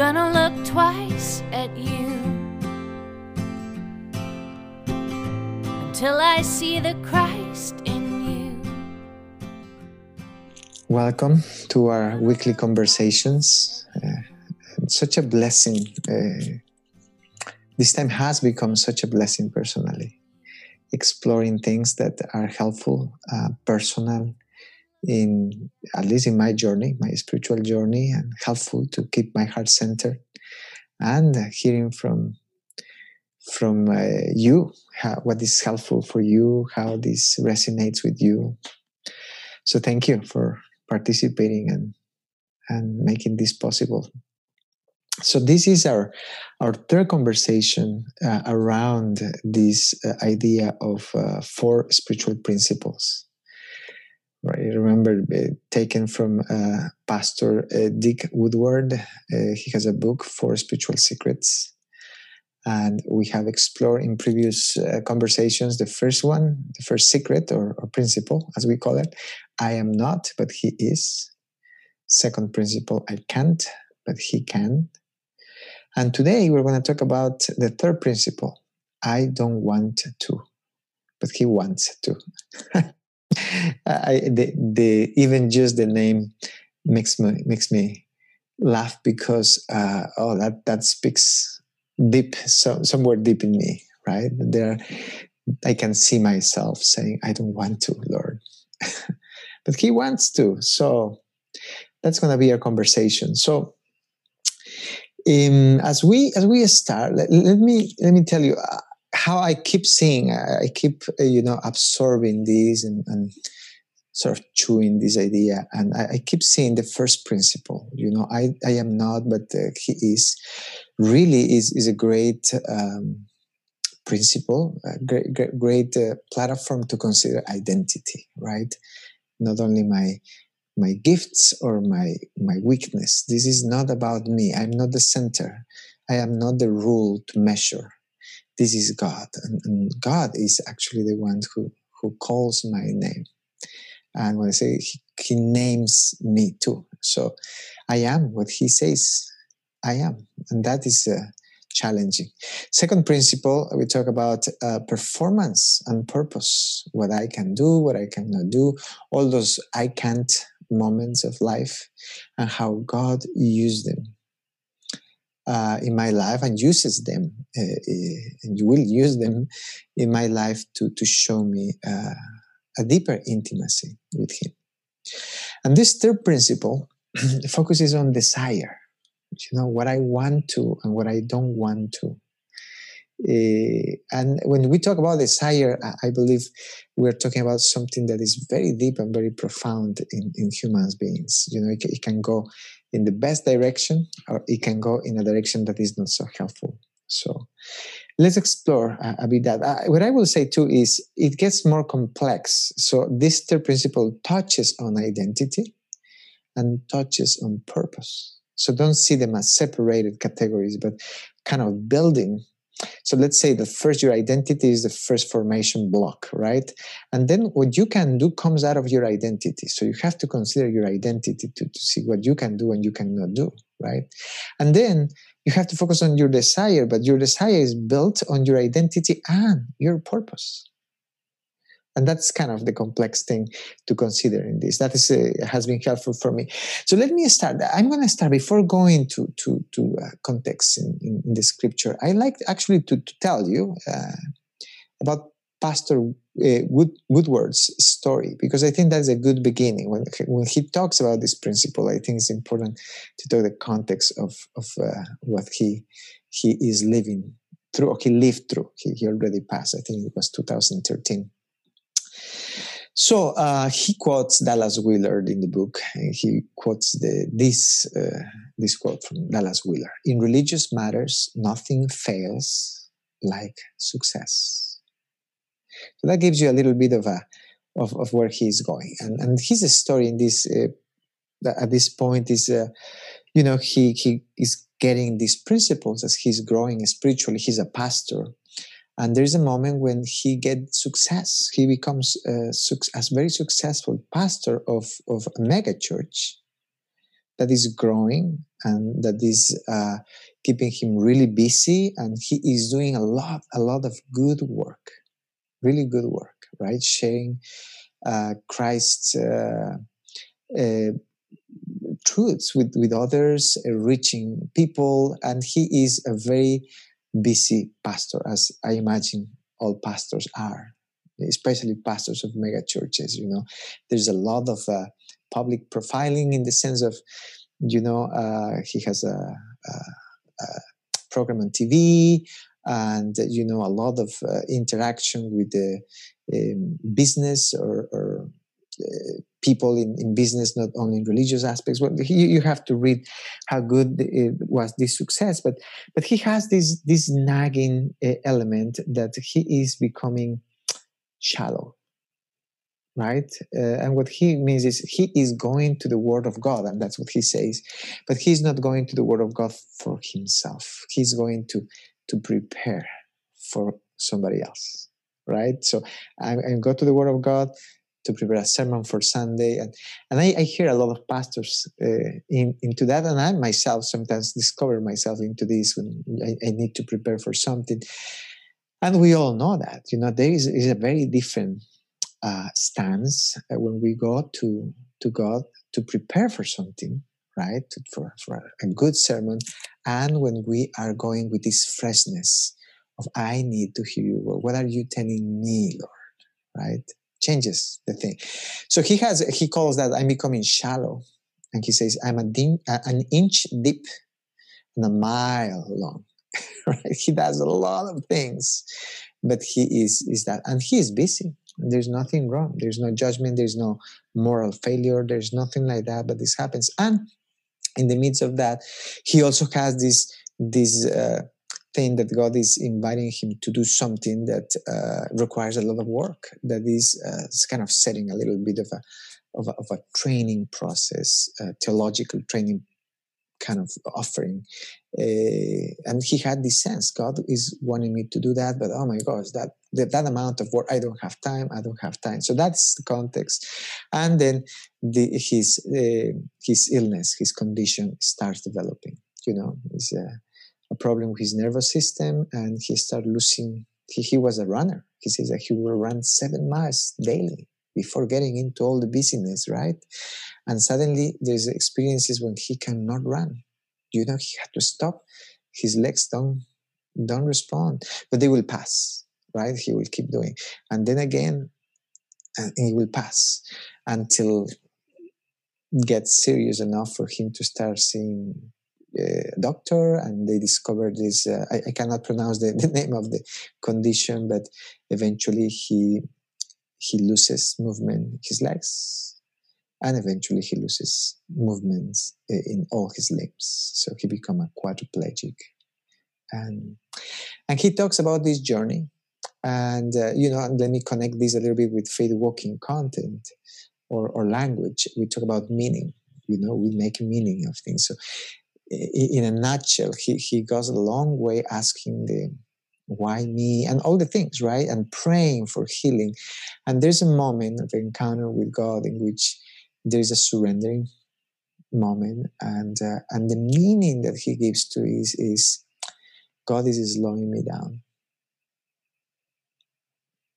gonna look twice at you until I see the Christ in you. Welcome to our weekly conversations. Uh, such a blessing. Uh, this time has become such a blessing personally. Exploring things that are helpful, uh, personal, in at least in my journey, my spiritual journey, and helpful to keep my heart centered. And hearing from from uh, you how, what is helpful for you, how this resonates with you. So thank you for participating and and making this possible. So this is our our third conversation uh, around this uh, idea of uh, four spiritual principles. Right, I remember uh, taken from uh, Pastor uh, Dick Woodward. he has a book, Four Spiritual Secrets, and we have explored in previous conversations the first one, the first secret or, or principle, as we call it. I am not, but he is. Second principle, I can't, but he can. And today we're going to talk about the third principle I don't want to, but he wants to. I, the, the, even just the name makes me makes me laugh because uh, oh that that speaks deep so, somewhere deep in me right? There I can see myself saying I don't want to Lord. But he wants to so that's going to be our conversation. So um, as we as we start let, let me let me tell you uh, how I keep seeing, I keep, uh, you know, absorbing this and, and, sort of chewing this idea. And I, I, keep seeing the first principle, you know, I, I am not, but uh, he is, really is, is a great um, principle, a great, great, great uh, platform to consider identity, right? Not only my, my gifts or my, my weakness. This is not about me. I'm not the center. I am not the rule to measure this is God. And, and God is actually the one who, who calls my name. And when I say he, he names me too. So I am what he says I am. And that is uh, challenging. Second principle, we talk about uh, performance and purpose what I can do, what I cannot do, all those I can't moments of life, and how God used them uh, in my life and uses them, uh, uh, and you will use them in my life to, to show me uh, a deeper intimacy with Him. And this third principle focuses on desire, you know, what I want to and what I don't want to. Uh, and when we talk about desire, I believe we're talking about something that is very deep and very profound in, in human beings. You know, it, it can go in the best direction or it can go in a direction that is not so helpful. So let's explore a, a bit that. Uh, what i will say too is it gets more complex. So this third principle touches on identity and touches on purpose. So don't see them as separated categories but kind of building so let's say the first your identity is the first formation block, right? And then what you can do comes out of your identity. So you have to consider your identity to, to see what you can do and you cannot do, right? And then you have to focus on your desire, but your desire is built on your identity and your purpose and that's kind of the complex thing to consider in this. That is uh, has been helpful for me. So let me start. I'm going to start before going to to to uh, context in, in, in, the scripture i like actually to, to tell you uh, about pastor uh, Wood, woodward's story because i think that's a good beginning. When, when he talks about this principle i think it's important to talk the context of of uh, what he he is living through or he lived through. He, he already passed i think it was 2013 so uh, he quotes Dallas Willard in the book. He quotes the, this uh, this quote from Dallas Willard: "In religious matters, nothing fails like success." So that gives you a little bit of a of, of where he's going, and and his story in this uh, at this point is, uh, you know, he he is getting these principles as he's growing spiritually. He's a pastor and there's a moment when he gets success. He becomes a, a very successful pastor of, of a mega church that is growing and that is uh, keeping him really busy. And he is doing a lot a lot of good work really good work right? Sharing uh, christ's uh, uh truths with, with others uh, reaching people. And he is a very busy pastor as i imagine all pastors are especially pastors of mega churches you know. There's a lot of uh, public profiling in the sense of you know uh, he has a, a, a, program on tv and you know a lot of uh, interaction with the um, business or, or people in, in business not only in religious aspects but you, you have to read how good it was this success. But but he has this this nagging uh, element that he is becoming shallow right? Uh, and what he means is he is going to the word of god and that's what he says. But he's not going to the word of god for himself. He's going to to prepare for somebody else right? So i, I go to the word of god to prepare a sermon for sunday and and i, I hear a lot of pastors uh, in, into that and i myself sometimes discover myself into this when I, I need to prepare for something. And we all know that you know there is, is a very different uh, stance uh, when we go to to god to prepare for something right for, for a good sermon and when we are going with this freshness of i need to hear you. What are you telling me lord? Right changes the thing so he has he calls that i'm becoming shallow and he says i'm a an inch deep and a mile long right? He does a lot of things, but he is is that, and he is busy. There's nothing wrong. There's no judgment. There's no moral failure. There's nothing like that. But this happens, and in the midst of that, he also has this this uh, thing that God is inviting him to do something that uh, requires a lot of work. That is uh, kind of setting a little bit of a of a, of a training process, theological training kind of offering. Uh, and he had this sense God is wanting me to do that, but oh my gosh, that, that, that amount of work, I don't have time, I don't have time. So that's the context. And then the, his, uh, his illness, his condition starts developing. You know, a, a problem with his nervous system, and he started losing. He, he was a runner. He says that he will run seven miles daily before getting into all the busyness, right? And suddenly there's experiences when he cannot run. You know, he had to stop. His legs don't don't respond, but they will pass, right? He will keep doing, and then again, and he will pass until gets serious enough for him to start seeing doctor and they discovered this uh, I, I, cannot pronounce the, the, name of the condition but eventually he he loses movement his legs and eventually he loses movements in all his limbs. So he become a quadriplegic. And and he talks about this journey and uh, you know let me connect this a little bit with faith walking content or, or language. We talk about meaning you know we make meaning of things. So in a nutshell he, he goes a long way asking the why me and all the things right? And praying for healing. And there's a moment of encounter with god in which there's a surrendering moment. And uh, and the meaning that he gives to is is god is slowing me down.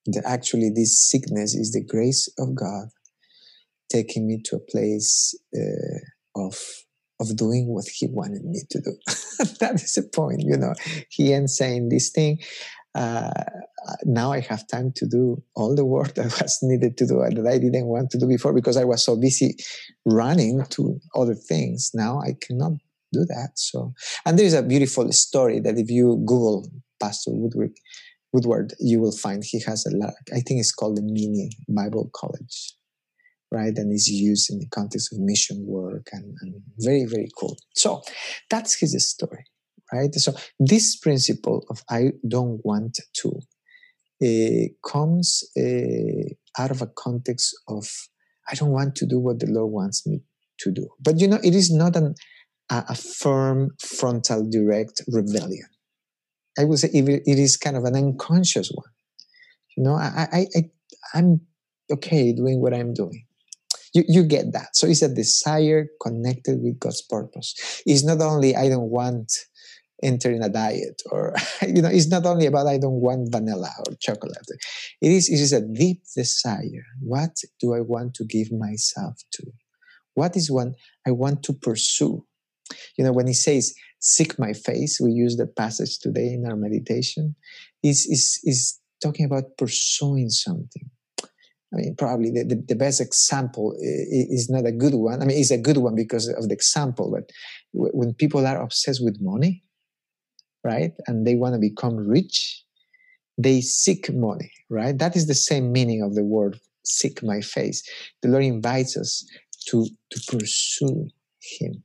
That actually this sickness is the grace of god taking me to a place uh, of of doing what he wanted me to do. that is the point, you know. He ends saying this thing. Uh, now I have time to do all the work that was needed to do that I didn't want to do before because I was so busy running to other things. Now I cannot do that. So, and there is a beautiful story that if you Google Pastor Woodward, Woodward, you will find he has a lot. I think it's called the Mini Bible College right? And is used in the context of mission work and, and very, very cool. So that's his story, right? So this principle of I don't want to uh, comes uh, out of a context of I don't want to do what the Lord wants me to do. But you know, it is not an, a, a firm frontal direct rebellion. I would say it is kind of an unconscious one. You know, I, I, I, I'm okay doing what I'm doing You, you get that. So it's a desire connected with God's purpose. It's not only I don't want entering a diet or you know it's not only about i don't want vanilla or chocolate. It is it is a deep desire. What do i want to give myself to? What is one i want to pursue? You know when he says seek my face we use that passage today in our meditation. Is is is talking about pursuing something I mean, probably the, the, the, best example is not a good one. I mean, it's a good one because of the example, but when people are obsessed with money, right? And they want to become rich, they seek money, right? That is the same meaning of the word seek my face. The Lord invites us to, to pursue Him.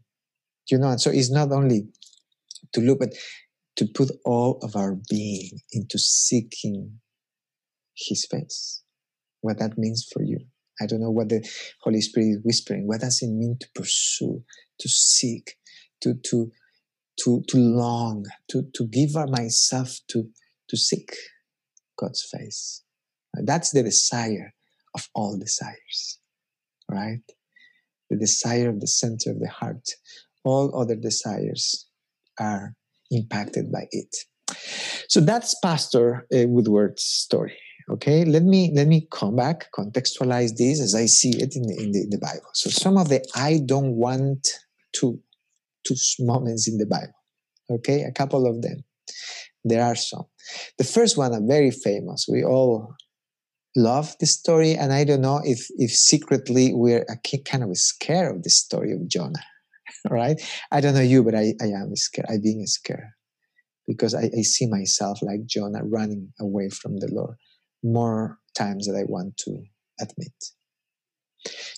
You know, and so it's not only to look, but to put all of our being into seeking His face. What that means for you. I don't know what the Holy Spirit is whispering. What does it mean to pursue, to seek, to, to, to, to long, to, to give myself to, to seek God's face. That's the desire of all desires, right? The desire of the center of the heart. All other desires are impacted by it. So that's Pastor uh, Woodward's story. Okay, let me let me come back, contextualize this as I see it in the, in the, in the Bible. So some of the I don't want to to moments in the Bible. Okay, a couple of them. There are some. The first one, are very famous. We all love the story, and I don't know if if secretly we're a kind of scared of the story of Jonah. right? I don't know you, but I, I am scared. I'm being scared because I, I see myself like Jonah running away from the Lord more times than I want to admit.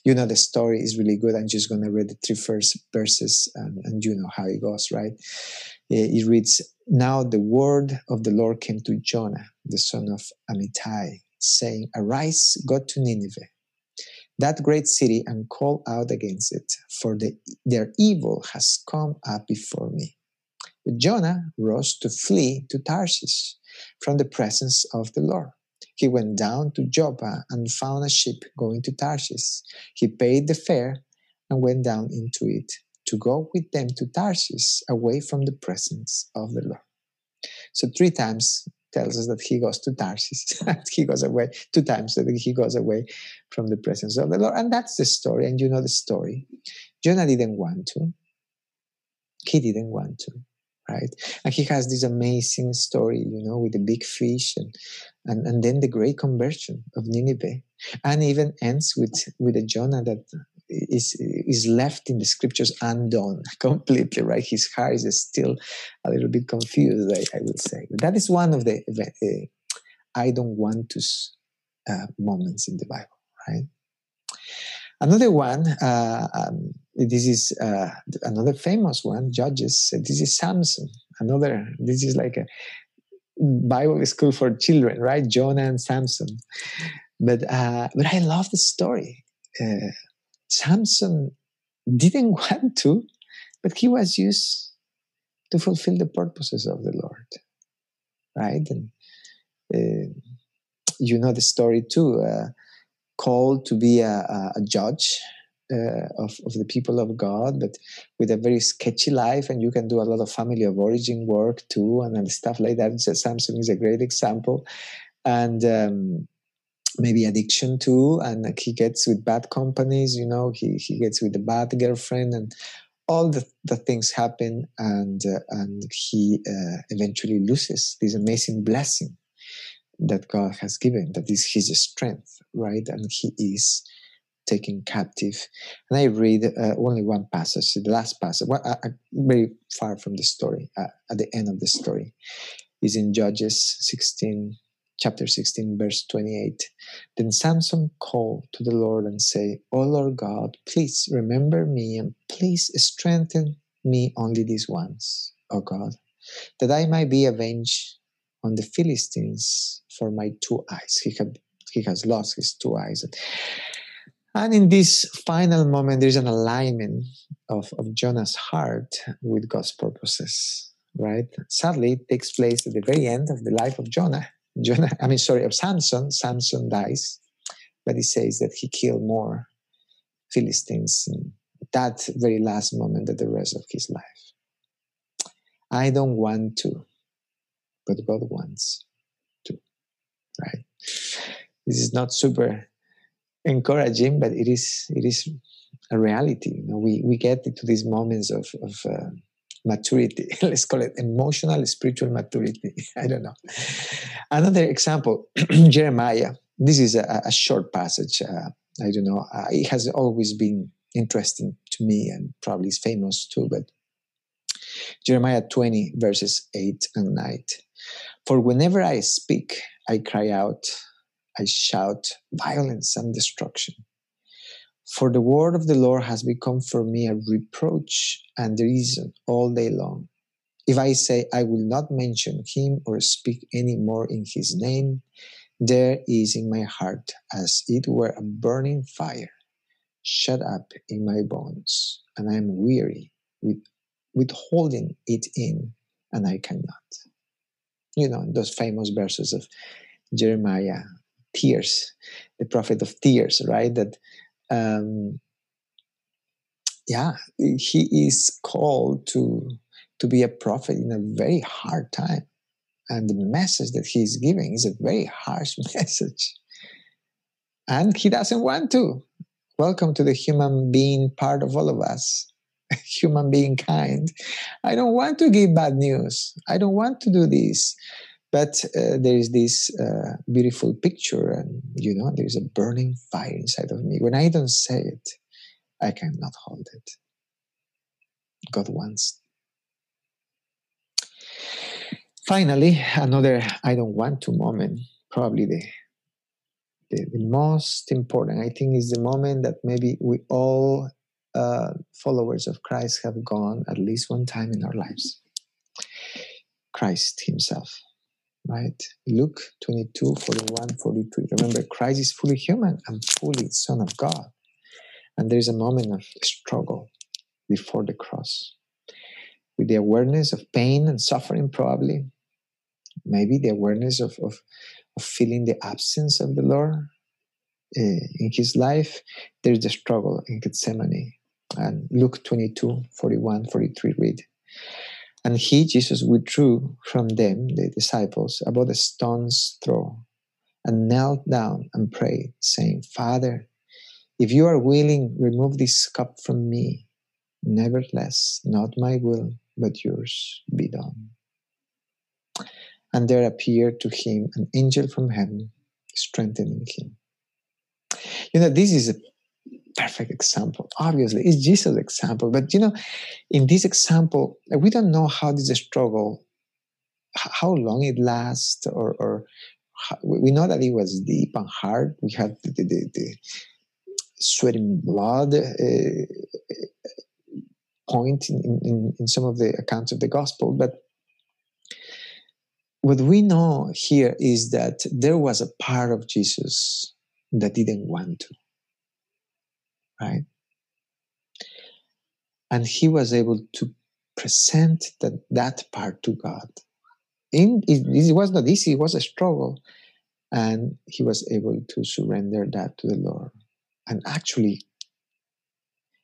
You know, the story is really good. I'm just going to read the three first verses and, and you know how it goes, right? Eh, it reads Now the word of the Lord came to Jonah, the son of Amittai, saying, Arise, go to Nineveh, that great city, and call out against it, for the, their evil has come up before me. But Jonah rose to flee to Tarshish from the presence of the Lord. He went down to Joppa and found a ship going to Tarshish. He paid the fare and went down into it to go with them to Tarshish away from the presence of the Lord. So three times tells us that he goes to Tarshish. he goes away two times that he goes away from the presence of the Lord. And that's the story. And you know the story. Jonah didn't want to. He didn't want to right? And he has this amazing story, you know, with the big fish and, and, and then the great conversion of Nineveh. And even ends with, with a Jonah that is, is left in the scriptures undone completely, right? His heart is still a little bit confused, I, I would say. But that is one of the uh, I don't want to uh, moments in the Bible, right? Another one, uh, um, this is uh, another famous one, Judges. This is Samson. Another, this is like a Bible school for children, right? Jonah and Samson. But, uh, but I love the story. Uh, Samson didn't want to, but he was used to fulfill the purposes of the Lord, right? And uh, you know the story too. Called to be a, a judge uh, of, of the people of God, but with a very sketchy life, and you can do a lot of family of origin work too, and, and stuff like that. So Samson is a great example, and um, maybe addiction too. And he gets with bad companies, you know, he he gets with a bad girlfriend, and all the, the things happen, and uh, and he uh, eventually loses this amazing blessing that God has given, that is his strength, right? And he is taken captive. And I read uh, only one passage, the last passage, well, uh, very far from the story, uh, at the end of the story, is in Judges 16, chapter 16, verse 28. Then Samson called to the Lord and say, O Lord God, please remember me and please strengthen me only these once, O God, that I might be avenged on the Philistines for my two eyes. He had he has lost his two eyes. And in this final moment, there's an alignment of, of Jonah's heart with God's purposes, right? Sadly, it takes place at the very end of the life of Jonah. Jonah, I mean, sorry, of Samson. Samson dies, but he says that he killed more Philistines in that very last moment of the rest of his life. I don't want to, but God wants to, right? This is not super encouraging, but it is it is a reality. You know, we we get into these moments of of uh, maturity. Let's call it emotional spiritual maturity. I don't know. Another example, Jeremiah. This is a, a short passage. Uh, I don't know. Uh, it has always been interesting to me and probably is famous too. But Jeremiah 20 verses 8 and 9. For whenever I speak, I cry out, I shout violence and destruction. For the word of the Lord has become for me a reproach and reason all day long. If I say I will not mention him or speak any more in his name, there is in my heart as it were a burning fire shut up in my bones, and I am weary with withholding it in, and I cannot. You know, those famous verses of Jeremiah, tears, the prophet of tears, right? That um, yeah, he is called to to be a prophet in a very hard time, and the message that he is giving is a very harsh message, and he doesn't want to. Welcome to the human being part of all of us, human being kind. I don't want to give bad news. I don't want to do this. But uh, there is this uh, beautiful picture, and you know, there is a burning fire inside of me. When I don't say it, I cannot hold it. God wants. Finally, another I don't want to moment, probably the, the, the most important, I think, is the moment that maybe we all uh, followers of Christ have gone at least one time in our lives. Christ Himself right? Luke 22, 41, 43. Remember, Christ is fully human and fully Son of God. And there is a moment of struggle before the cross with the awareness of pain and suffering, probably. Maybe the awareness of, of, of feeling the absence of the Lord uh, in his life. There's the struggle in Gethsemane. And Luke 22, 41, 43 read. And he, Jesus, withdrew from them, the disciples, about a stone's throw, and knelt down and prayed, saying, Father, if you are willing, remove this cup from me. Nevertheless, not my will, but yours be done. And there appeared to him an angel from heaven, strengthening him. You know, this is a perfect example. Obviously, it's Jesus' example. But you know, in this example, we don't know how this struggle, how long it lasts, or, or how, we know that it was deep and hard. We have the, the, the sweating blood uh, point in, in, in some of the accounts of the gospel, but what we know here is that there was a part of Jesus that didn't want to right? And he was able to present that, that part to God. In, it, it was not easy, it was a struggle. And he was able to surrender that to the Lord and actually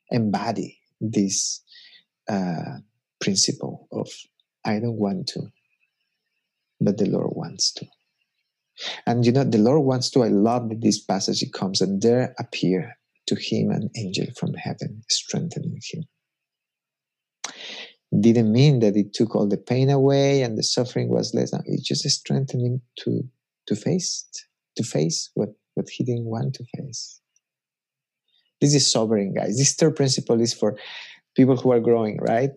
embody this uh, principle of I don't want to, but the Lord wants to. And you know, the Lord wants to. I love that this passage it comes and there appear to him an angel from heaven, strengthening him. Didn't mean that it took all the pain away and the suffering was less. It just strengthened him to to face to face what what he didn't want to face. This is sobering, guys. This third principle is for people who are growing, right?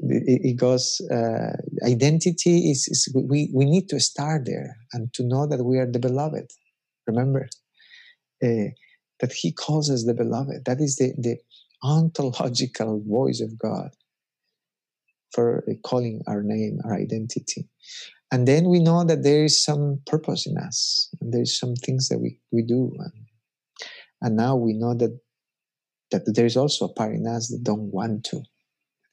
It, it goes uh, identity is, is we we need to start there and to know that we are the beloved. Remember. Uh, that he calls us the beloved. That is the, the ontological voice of God for calling our name, our identity. And then we know that there is some purpose in us, and there's some things that we, we do. And, and now we know that that there is also a part in us that don't want to.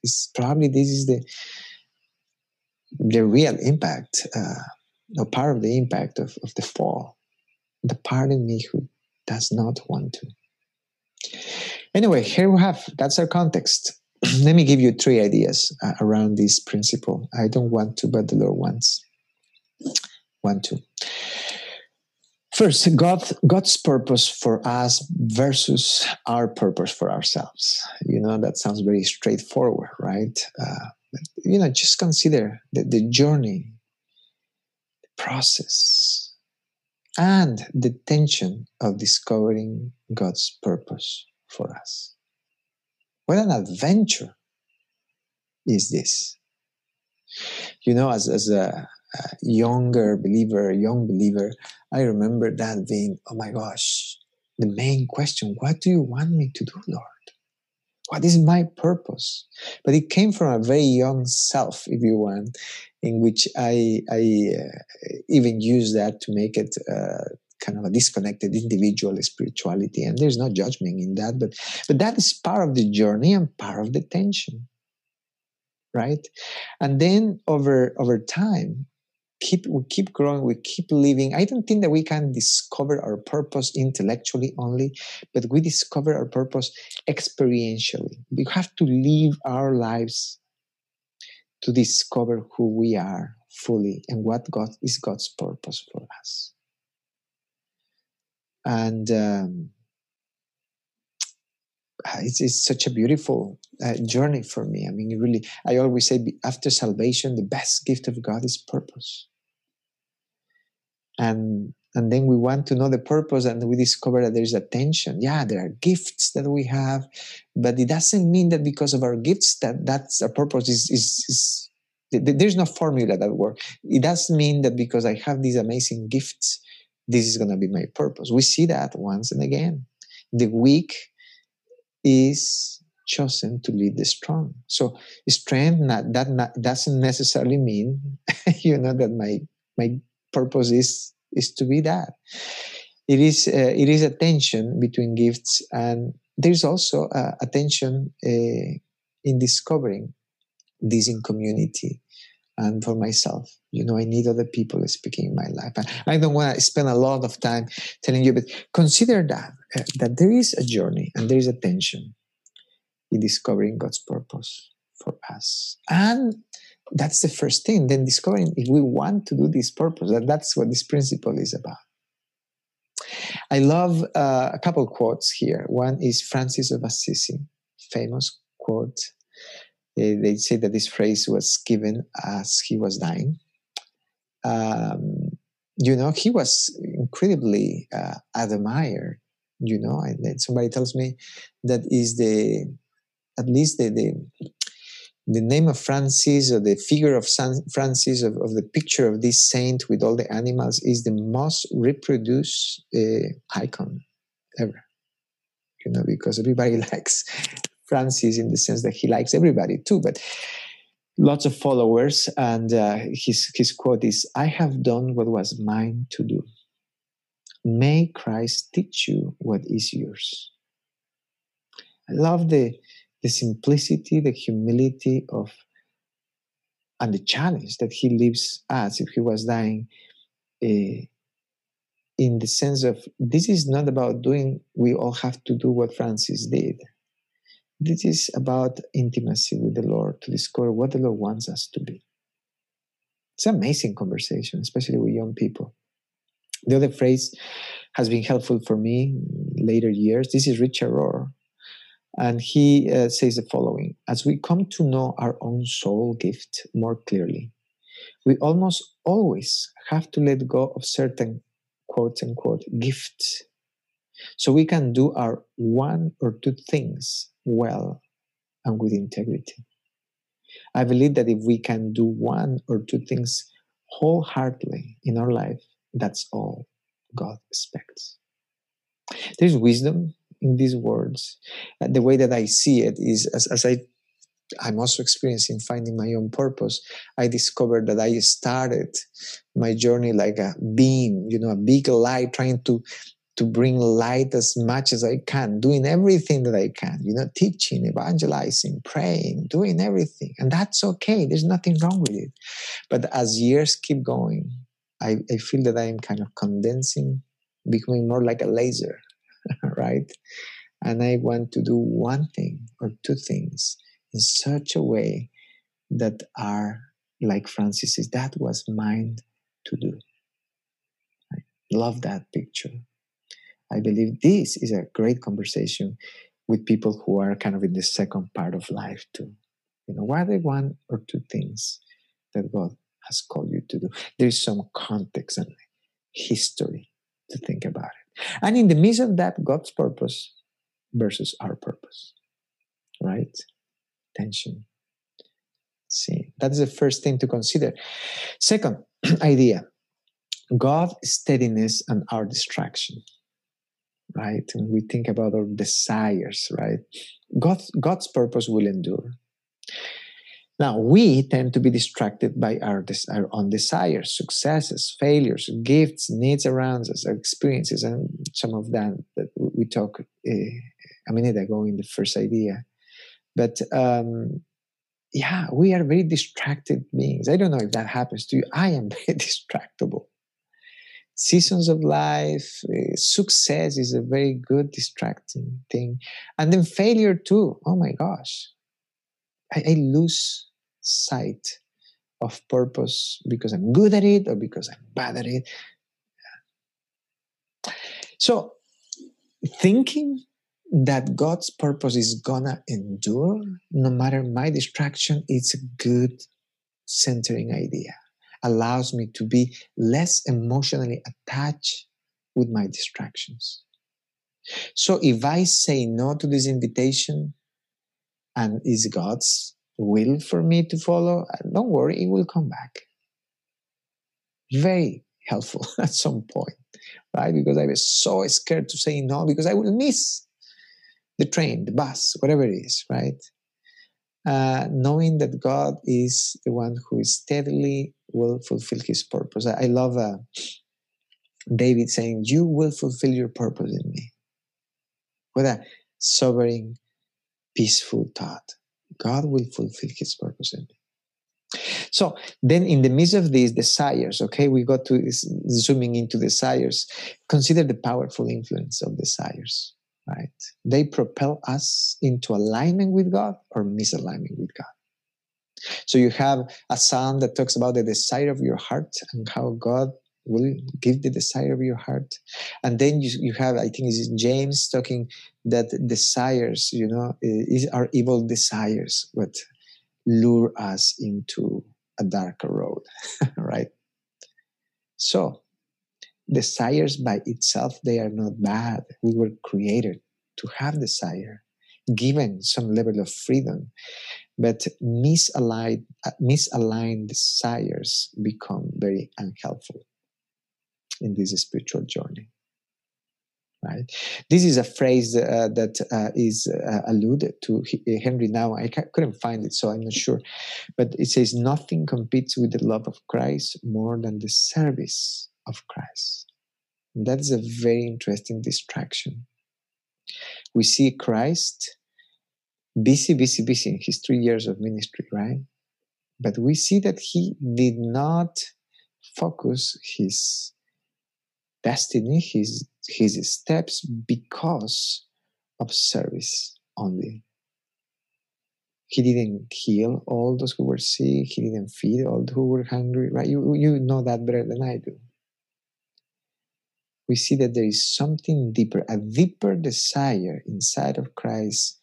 It's probably this is the the real impact, uh, or part of the impact of, of the fall. The part in me who does not want to. Anyway, here we have that's our context. Let me give you three ideas uh, around this principle. I don't want to, but the Lord wants. Want to. First, God, God's purpose for us versus our purpose for ourselves. You know, that sounds very straightforward, right? Uh, but, you know, just consider the, the journey, the process, and the tension of discovering God's purpose for us. What an adventure is this? You know, as, as a, a younger believer, young believer, I remember that being, oh my gosh, the main question what do you want me to do, Lord? What is my purpose? But it came from a very young self, if you want, in which I, I uh, even use that to make it uh, kind of a disconnected individual spirituality. And there's no judgment in that, but but that is part of the journey and part of the tension, right? And then over over time, keep we keep growing we keep living. I don't think that we can discover our purpose intellectually only but we discover our purpose experientially. We have to live our lives to discover who we are fully and what god is god's purpose for us. And um, it's, it's such a beautiful uh, journey for me. I mean, really, I always say after salvation, the best gift of God is purpose. And and then we want to know the purpose, and we discover that there is a tension. Yeah, there are gifts that we have, but it doesn't mean that because of our gifts that that's our purpose is is, is there's no formula that works. It doesn't mean that because I have these amazing gifts, this is going to be my purpose. We see that once and again. The weak is chosen to lead the strong. So strength not, that not, doesn't necessarily mean, you know, that my my purpose is is to be that. It is uh, it is a tension between gifts, and there's also uh, a tension uh, in discovering this in community and for myself. You know, I need other people speaking in my life. I don't want to spend a lot of time telling you, but consider that uh, that there is a journey and there is a tension in discovering God's purpose for us. And that's the first thing. Then discovering if we want to do this purpose, that that's what this principle is about. I love uh, a couple quotes here. One is Francis of Assisi, famous quote. They, they say that this phrase was given as he was dying. Um, you know, he was incredibly uh, admired. You know, and somebody tells me that is the at least the, the the name of Francis or the figure of San Francis of, of, the picture of this saint with all the animals is the most reproduced uh, icon ever. You know, because everybody likes Francis in the sense that he likes everybody too, but lots of followers. And uh, his his quote is, "I have done what was mine to do. May Christ teach you what is yours." I love the the simplicity, the humility of, and the challenge that he leaves us if he was dying, uh, in the sense of this is not about doing, we all have to do what Francis did. This is about intimacy with the Lord to discover what the Lord wants us to be. It's an amazing conversation, especially with young people. The other phrase has been helpful for me later years. This is Richard Rohr. And he uh, says the following As we come to know our own soul gift more clearly, we almost always have to let go of certain quote unquote gifts so we can do our one or two things well and with integrity. I believe that if we can do one or two things wholeheartedly in our life, that's all God expects. There's wisdom in these words. Uh, the way that I see it is as, as I I'm also experiencing finding my own purpose. I discovered that I started my journey like a beam, you know, a big light, trying to to bring light as much as I can, doing everything that I can, you know, teaching, evangelizing, praying, doing everything. And that's okay. There's nothing wrong with it. But as years keep going, I, I feel that I am kind of condensing, becoming more like a laser right? and I want to do one thing or two things in such a way that are like Francis that was mine to do. I love that picture. I believe this is a great conversation with people who are kind of in the second part of life too. You know, what are the one or two things that God has called you to do? There is some context and history to think about it. And in the midst of that, God's purpose versus our purpose, right? Tension. See, that is the first thing to consider. Second idea God steadiness and our distraction right? And we think about our desires, right? God, God's purpose will endure. Now, we tend to be distracted by our, our own desires, successes, failures, gifts, needs around us, experiences, and some of that that we talked uh, a minute ago in the first idea. But um, yeah, we are very distracted beings. I don't know if that happens to you. I am very distractible seasons of life, uh, success is a very good distracting thing. And then failure too. Oh my gosh. I, I lose sight of purpose because I'm good at it or because I'm bad at it. So, thinking that God's purpose is gonna endure no matter my distraction, it's a good centering idea allows me to be less emotionally attached with my distractions. So if I say no to this invitation and is God's will for me to follow, uh, don't worry, it will come back. Very helpful at some point, right? Because I was so scared to say no because I will miss the train, the bus, whatever it is, right? Uh, knowing that God is the one who steadily will fulfill his purpose. I, I love uh, David saying, You will fulfill your purpose in me. What a sobering, peaceful thought. God will fulfill his purpose in me. So then, in the midst of these desires, okay, we got to zooming into desires. Consider the powerful influence of desires, right? They propel us into alignment with God or misalignment with God. So you have a psalm that talks about the desire of your heart and how God will give the desire of your heart. And then you, you have, I think it's James talking that desires, you know, eh, is, are evil desires what lure us into a darker road, right? So desires by itself, they are not bad. We were created to have desire, given some level of freedom. But misaligned, uh, misaligned desires become very unhelpful in this spiritual journey right? This is a phrase uh, that uh, is uh, alluded to henry. Now i couldn't find it so i'm not sure. But it says nothing competes with the love of christ more than the service of christ that is a very interesting distraction we see christ busy, busy, busy in his three years of ministry, right? But we see that he did not focus his destiny, his his steps because of service only. He didn't heal all those who were sick. He didn't feed all who were hungry. Right? You you know that better than I do. We see that there is something deeper, a deeper desire inside of Christ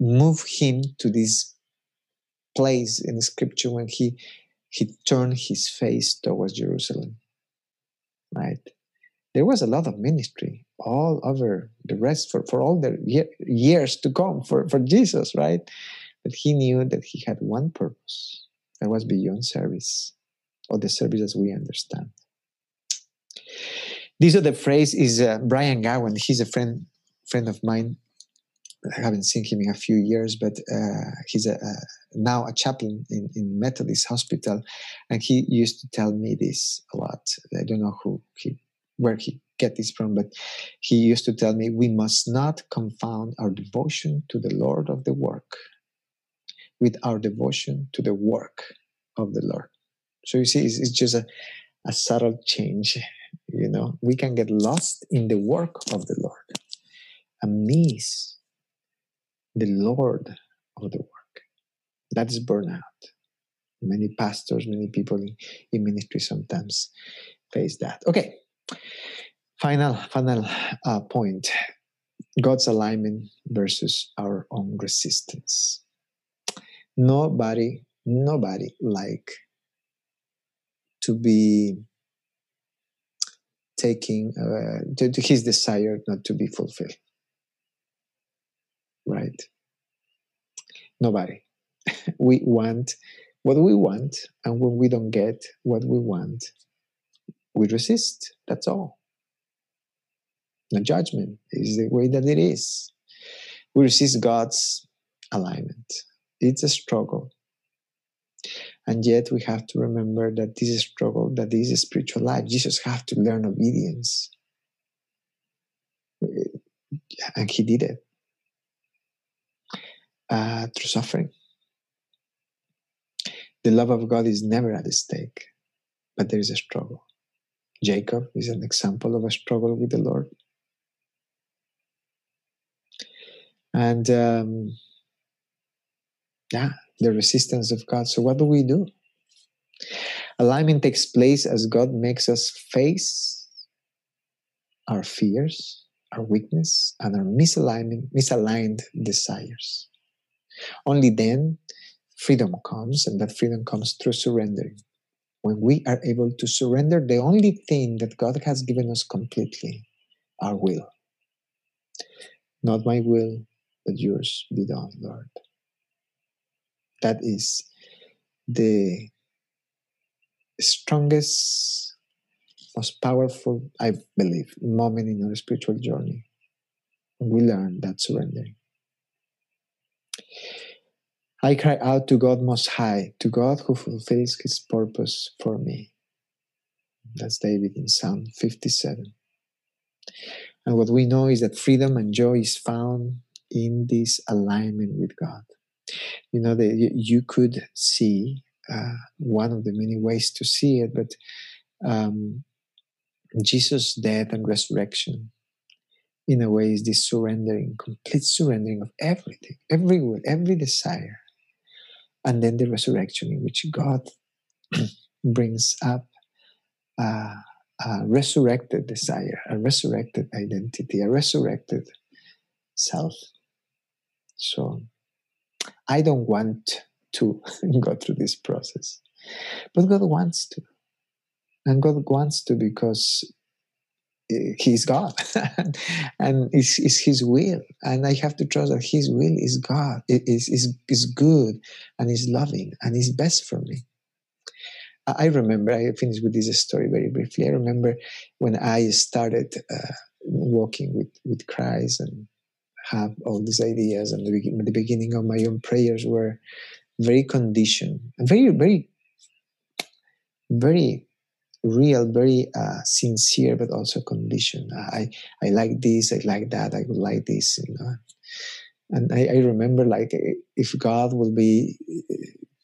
move him to this place in the scripture when he he turned his face towards Jerusalem. Right? There was a lot of ministry all over the rest for, for all the years to come for, for Jesus, right? But he knew that he had one purpose that was beyond service, or the service as we understand. This other phrase is uh, Brian Gowen. He's a friend friend of mine I haven't seen him in a few years, but uh, he's a, a, now a chaplain in, in Methodist Hospital, and he used to tell me this a lot. I don't know who he, where he get this from, but he used to tell me we must not confound our devotion to the Lord of the work with our devotion to the work of the Lord. So you see, it's, it's just a, a subtle change You know, we can get lost in the work of the Lord and miss the Lord of the work. That is burnout. Many pastors, many people in, in ministry sometimes face that. Okay, final final uh, point: God's alignment versus our own resistance. Nobody, nobody like to be taking uh, to, to his desire not to be fulfilled. Right? Nobody. we want what we want, and when we don't get what we want, we resist. That's all. No judgment is the way that it is. We resist God's alignment. It's a struggle. And yet we have to remember that this is struggle, that this is spiritual life. Jesus have to learn obedience. And he did it uh, through suffering. The love of God is never at stake, but there is a struggle. Jacob is an example of a struggle with the Lord. And um, yeah, the resistance of God. So, what do we do? Alignment takes place as God makes us face our fears, our weakness, and our misalignment, misaligned desires. Only then freedom comes, and that freedom comes through surrendering. When we are able to surrender the only thing that God has given us completely, our will. Not my will, but yours be done, Lord. That is the strongest, most powerful, I believe, moment in our spiritual journey. We learn that surrendering. I cry out to God Most High, to God who fulfills His purpose for me. That's David in Psalm 57. And what we know is that freedom and joy is found in this alignment with God. You know, that you could see uh, one of the many ways to see it, but um, Jesus' death and resurrection, in a way, is this surrendering, complete surrendering of everything, every will, every desire and then the resurrection in which God brings up a, a, resurrected desire, a resurrected identity, a resurrected self. So I don't want to go through this process, but God wants to. And God wants to because he's God and it's, it's his will. And I have to trust that his will is God, is, is, is good and is loving and is best for me. I remember, I finished with this story very briefly. I remember when I started uh, walking with, with Christ and have all these ideas, and the, the beginning of my own prayers were very conditioned, very, very, very real, very uh, sincere, but also conditioned. I, I like this, I like that, I would like this, you know. And I, I remember like if God will be uh,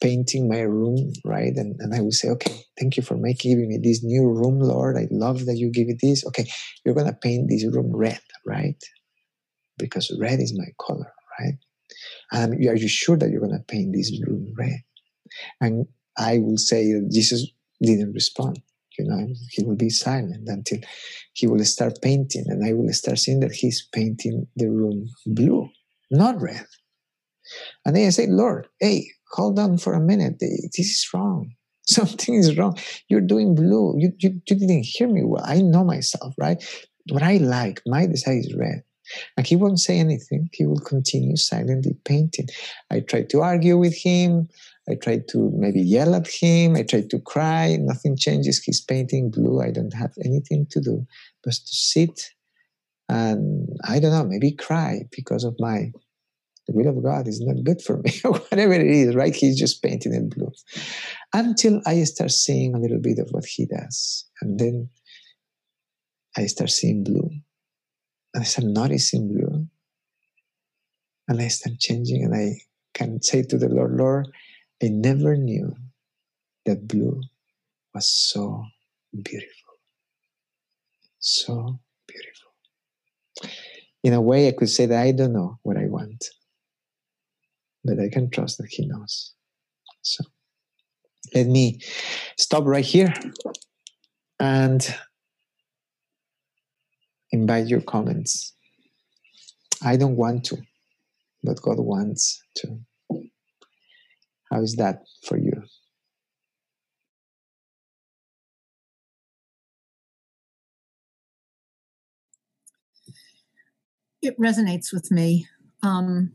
painting my room, right? And, and I will say, okay, thank you for making giving me this new room, Lord. I love that you give me this. Okay, you're gonna paint this room red, right? Because red is my color, right? Um, and are you sure that you're gonna paint this room red? And I will say Jesus didn't respond you know he will be silent until he will start painting and i will start seeing that he's painting the room blue not red. And then i say lord hey hold on for a minute. This is wrong. Something is wrong. You're doing blue. You, you, you didn't hear me well. I know myself right? What i like my desire is red and he won't say anything he will continue silently painting i try to argue with him I try to maybe yell at him. I try to cry. Nothing changes. He's painting blue. I don't have anything to do but to sit and I don't know, maybe cry because of my the will of God is not good for me, whatever it is, right? He's just painting in blue. Until I start seeing a little bit of what he does. And then I start seeing blue. And I start noticing blue. And I start changing and I can say to the Lord, Lord, I never knew that blue was so beautiful. So beautiful. In a way, I could say that I don't know what I want, but I can trust that He knows. So let me stop right here and invite your comments. I don't want to, but God wants to. How is that for you? It resonates with me. Um,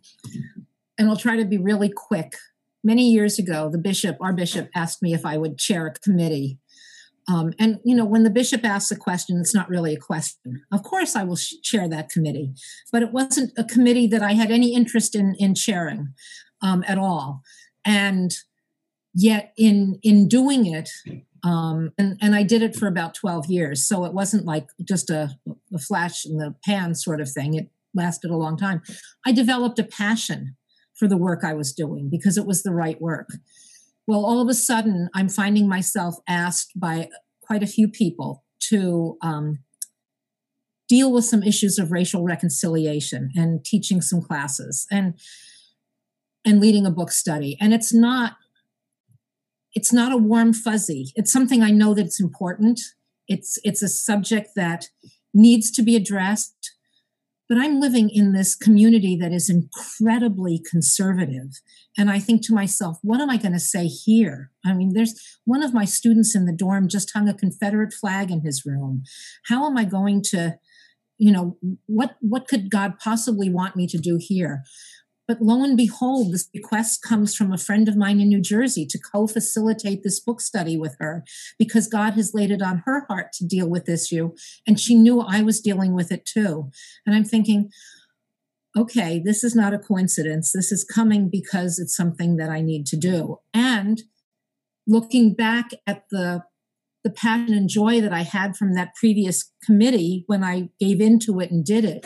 and I'll try to be really quick. Many years ago, the bishop, our bishop, asked me if I would chair a committee. Um, and, you know, when the bishop asks a question, it's not really a question. Of course, I will chair that committee, but it wasn't a committee that I had any interest in, in chairing um, at all. And yet, in, in doing it, um, and, and I did it for about 12 years. So it wasn't like just a, a flash in the pan sort of thing. It lasted a long time. I developed a passion for the work I was doing because it was the right work. Well, all of a sudden, I'm finding myself asked by quite a few people to um, deal with some issues of racial reconciliation and teaching some classes and and leading a book study. And it's not it's not a warm fuzzy. It's something I know that it's important. It's it's a subject that needs to be addressed but I'm living in this community that is incredibly conservative. And I think to myself, what am I going to say here? I mean, there's one of my students in the dorm just hung a Confederate flag in his room. How am I going to, you know, what what could God possibly want me to do here? But lo and behold, this request comes from a friend of mine in New Jersey to co facilitate this book study with her because God has laid it on her heart to deal with this issue. And she knew I was dealing with it too. And I'm thinking, okay, this is not a coincidence. This is coming because it's something that I need to do. And looking back at the the passion and joy that I had from that previous committee when I gave into it and did it,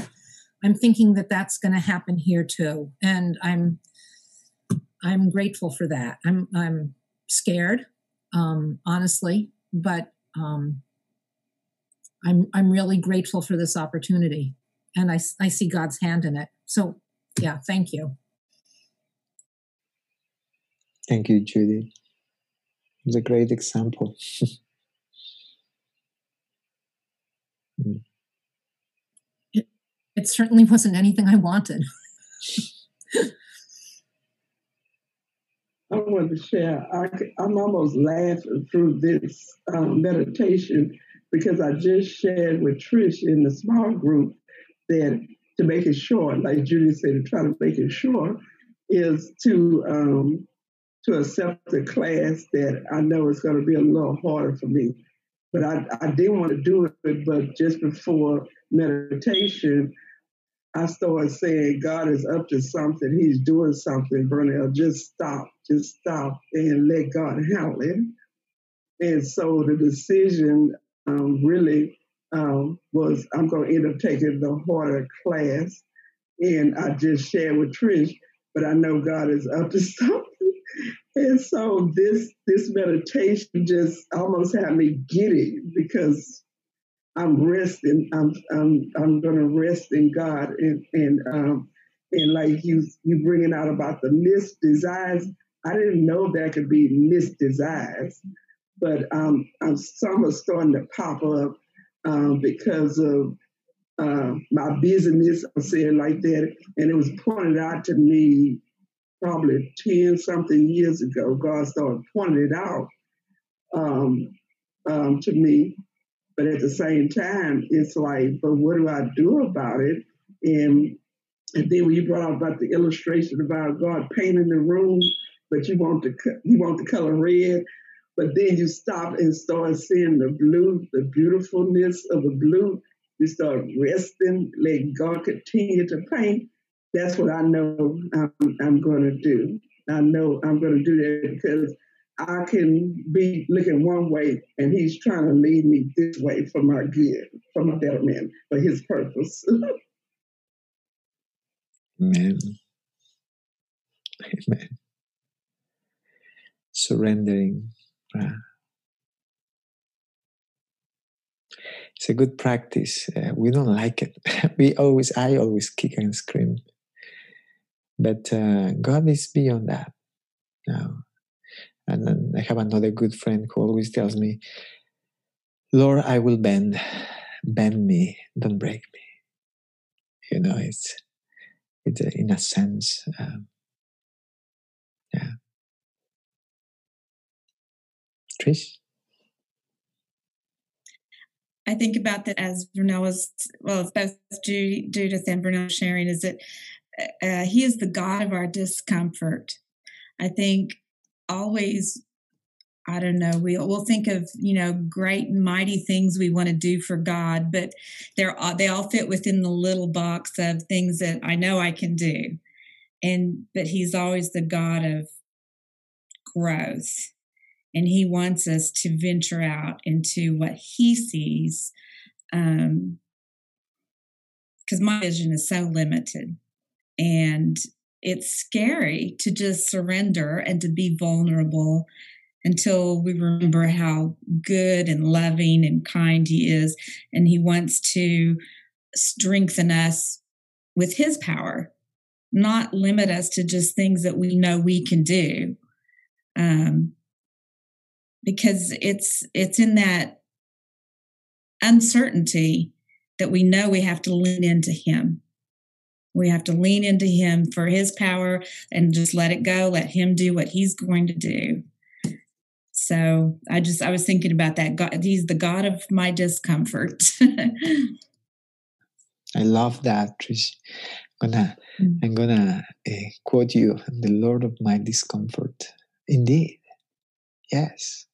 I'm thinking that that's going to happen here too, and I'm I'm grateful for that. I'm I'm scared, um, honestly, but um, I'm I'm really grateful for this opportunity, and I I see God's hand in it. So yeah, thank you. Thank you, Judy. It's a great example. mm it certainly wasn't anything I wanted. I wanted to share. I, am almost laughing through this um, meditation because I just shared with Trish in the small group that to make it short, like Judy said, to try to make it short, is to um, to accept a class that I know is going to be a little harder for me. But I, I didn't want to do it, but just before meditation, I started saying, God is up to something. He's doing something, Vernell. Just stop. Just stop and let God handle it. And so the decision um, really um, was I'm going to end up taking the harder class. And I just shared with Trish, but I know God is up to something. And so this this meditation just almost had me giddy because I'm resting. I'm I'm I'm gonna rest in God and and um and like you you bringing out about the missed desires. I didn't know that could be missed desires, but um, I'm, some are starting to pop up um, because of uh, my busyness. I'll say it like that, and it was pointed out to me probably ten something years ago. God started pointing it out um, um, to me, but at the same time, it's like, but what do I do about it? And and then when you brought up about the illustration about God painting the room, but you want the you want the color red, but then you stop and start seeing the blue, the beautifulness of the blue. You start resting, let God continue to paint. That's what I know I'm, I'm going to do. I know I'm going to do that because I can be looking one way and he's trying to lead me this way for my good, for my betterment, for his purpose. Amen. Amen. Surrendering. It's a good practice. Uh, we don't like it. we always, I always kick and scream. But uh, God is beyond that now. And then I have another good friend who always tells me, Lord, I will bend. Bend me, don't break me. You know, it's, it's a, in a sense, um, yeah. Trish? I think about that as Vernell was, well, both Judith and Vernell sharing, is that uh, He is the God of our discomfort. I think always, I don't know, we'll, we'll think of, you know, great and mighty things we want to do for God, but they're, they all fit within the little box of things that I know I can do. And, but He's always the God of growth and he wants us to venture out into what he sees um because my vision is so limited. And it's scary to just surrender and to be vulnerable until we remember how good and loving and kind he is and he wants to strengthen us with his power not limit us to just things that we know we can do. Um, because it's it's in that uncertainty that we know we have to lean into him. We have to lean into him for his power and just let it go let him do what he's going to do. So i just i was thinking about that god he's the god of my discomfort. I love that trish. I'm gonna mm. i'm gonna uh, quote you the lord of my discomfort. Indeed. Yes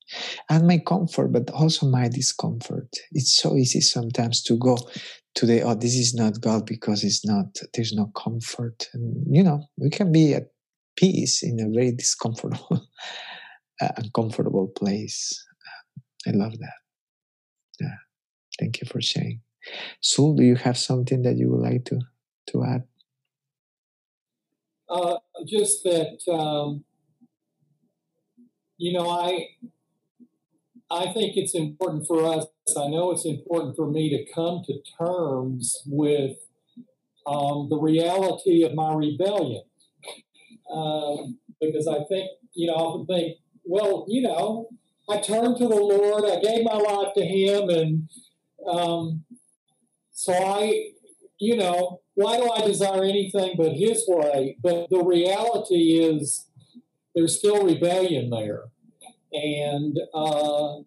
and my comfort, but also my discomfort. It's so easy sometimes to go to the, oh, this is not God because it's not, there's no comfort. And, you know, we can be at peace in a very discomfortable, uncomfortable place. I love that. Yeah. Thank you for sharing. Sul, do you have something that you would like to, to add? Uh, just that, um, you know, I I think it's important for us. I know it's important for me to come to terms with um, the reality of my rebellion. Um, because I think, you know, I often think, well, you know, I turned to the Lord, I gave my life to Him, and um, so I, you know, why do I desire anything but His way? But the reality is there's still rebellion there. And, uh,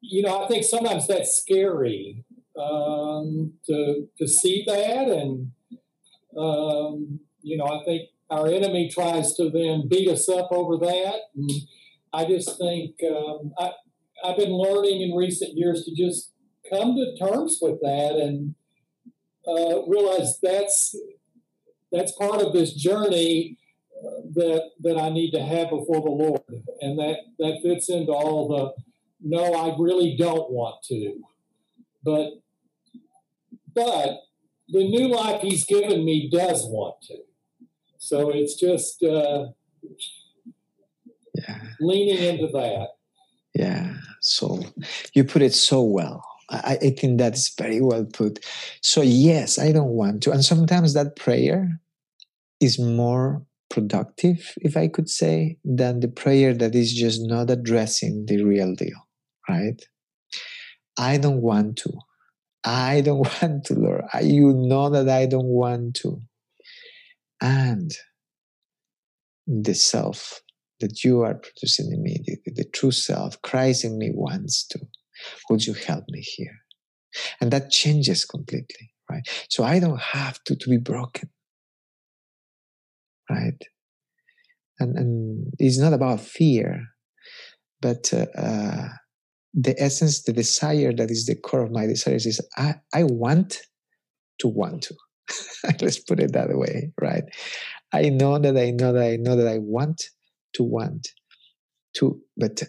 you know, I think sometimes that's scary um, to, to see that. And, um, you know, I think our enemy tries to then beat us up over that. And I just think um, I, I've been learning in recent years to just come to terms with that and uh, realize that's that's part of this journey that that I need to have before the Lord, and that that fits into all the no, I really don't want to, but but the new life He's given me does want to. So it's just uh, yeah. leaning into that. Yeah, so you put it so well. I, I think that's very well put. So yes, I don't want to, and sometimes that prayer is more productive, if I could say, than the prayer that is just not addressing the real deal, right? I don't want to. I don't want to, Lord. You know that I don't want to. And the self that you are producing in me, the, the true self, Christ in me wants to. Would you help me here? And that changes completely, right? So I don't have to, to be broken right? And, and it's not about fear, but uh, uh, the essence, the desire that is the core of my desires is I, I want to want to. Let's put it that way, right? I know that I know that I know that I want to want to, but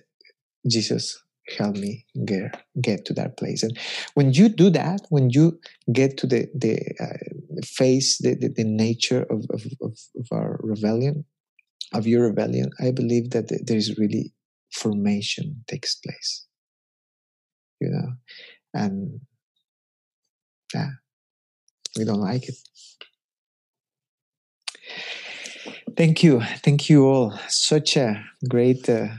Jesus help me get get to that place and when you do that when you get to the the uh, face the, the, the nature of, of, of, of our rebellion of your rebellion i believe that there is really formation takes place you know and yeah, we don't like it. Thank you. Thank you all. Such a great uh,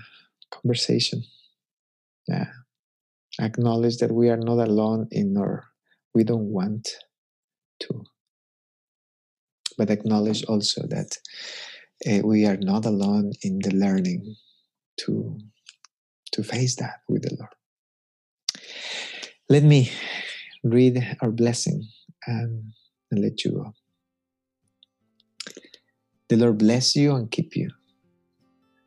conversation. Yeah. Acknowledge that we are not alone in our, we don't want to. But acknowledge also that uh, we are not alone in the learning to, to face that with the Lord. Let me read our blessing and, and let you go. The Lord bless you and keep you.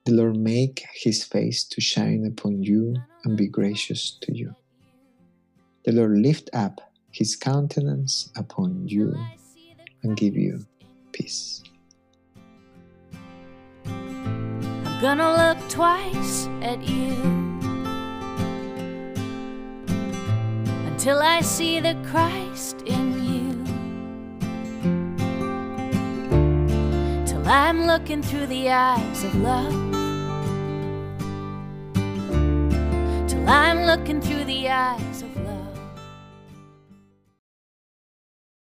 The Lord make his face to shine upon you and be gracious to you. The Lord lift up his countenance upon you and give you peace. I'm gonna look twice at you until I see the Christ in you. Till I'm looking through the eyes of love. I'm looking through the eyes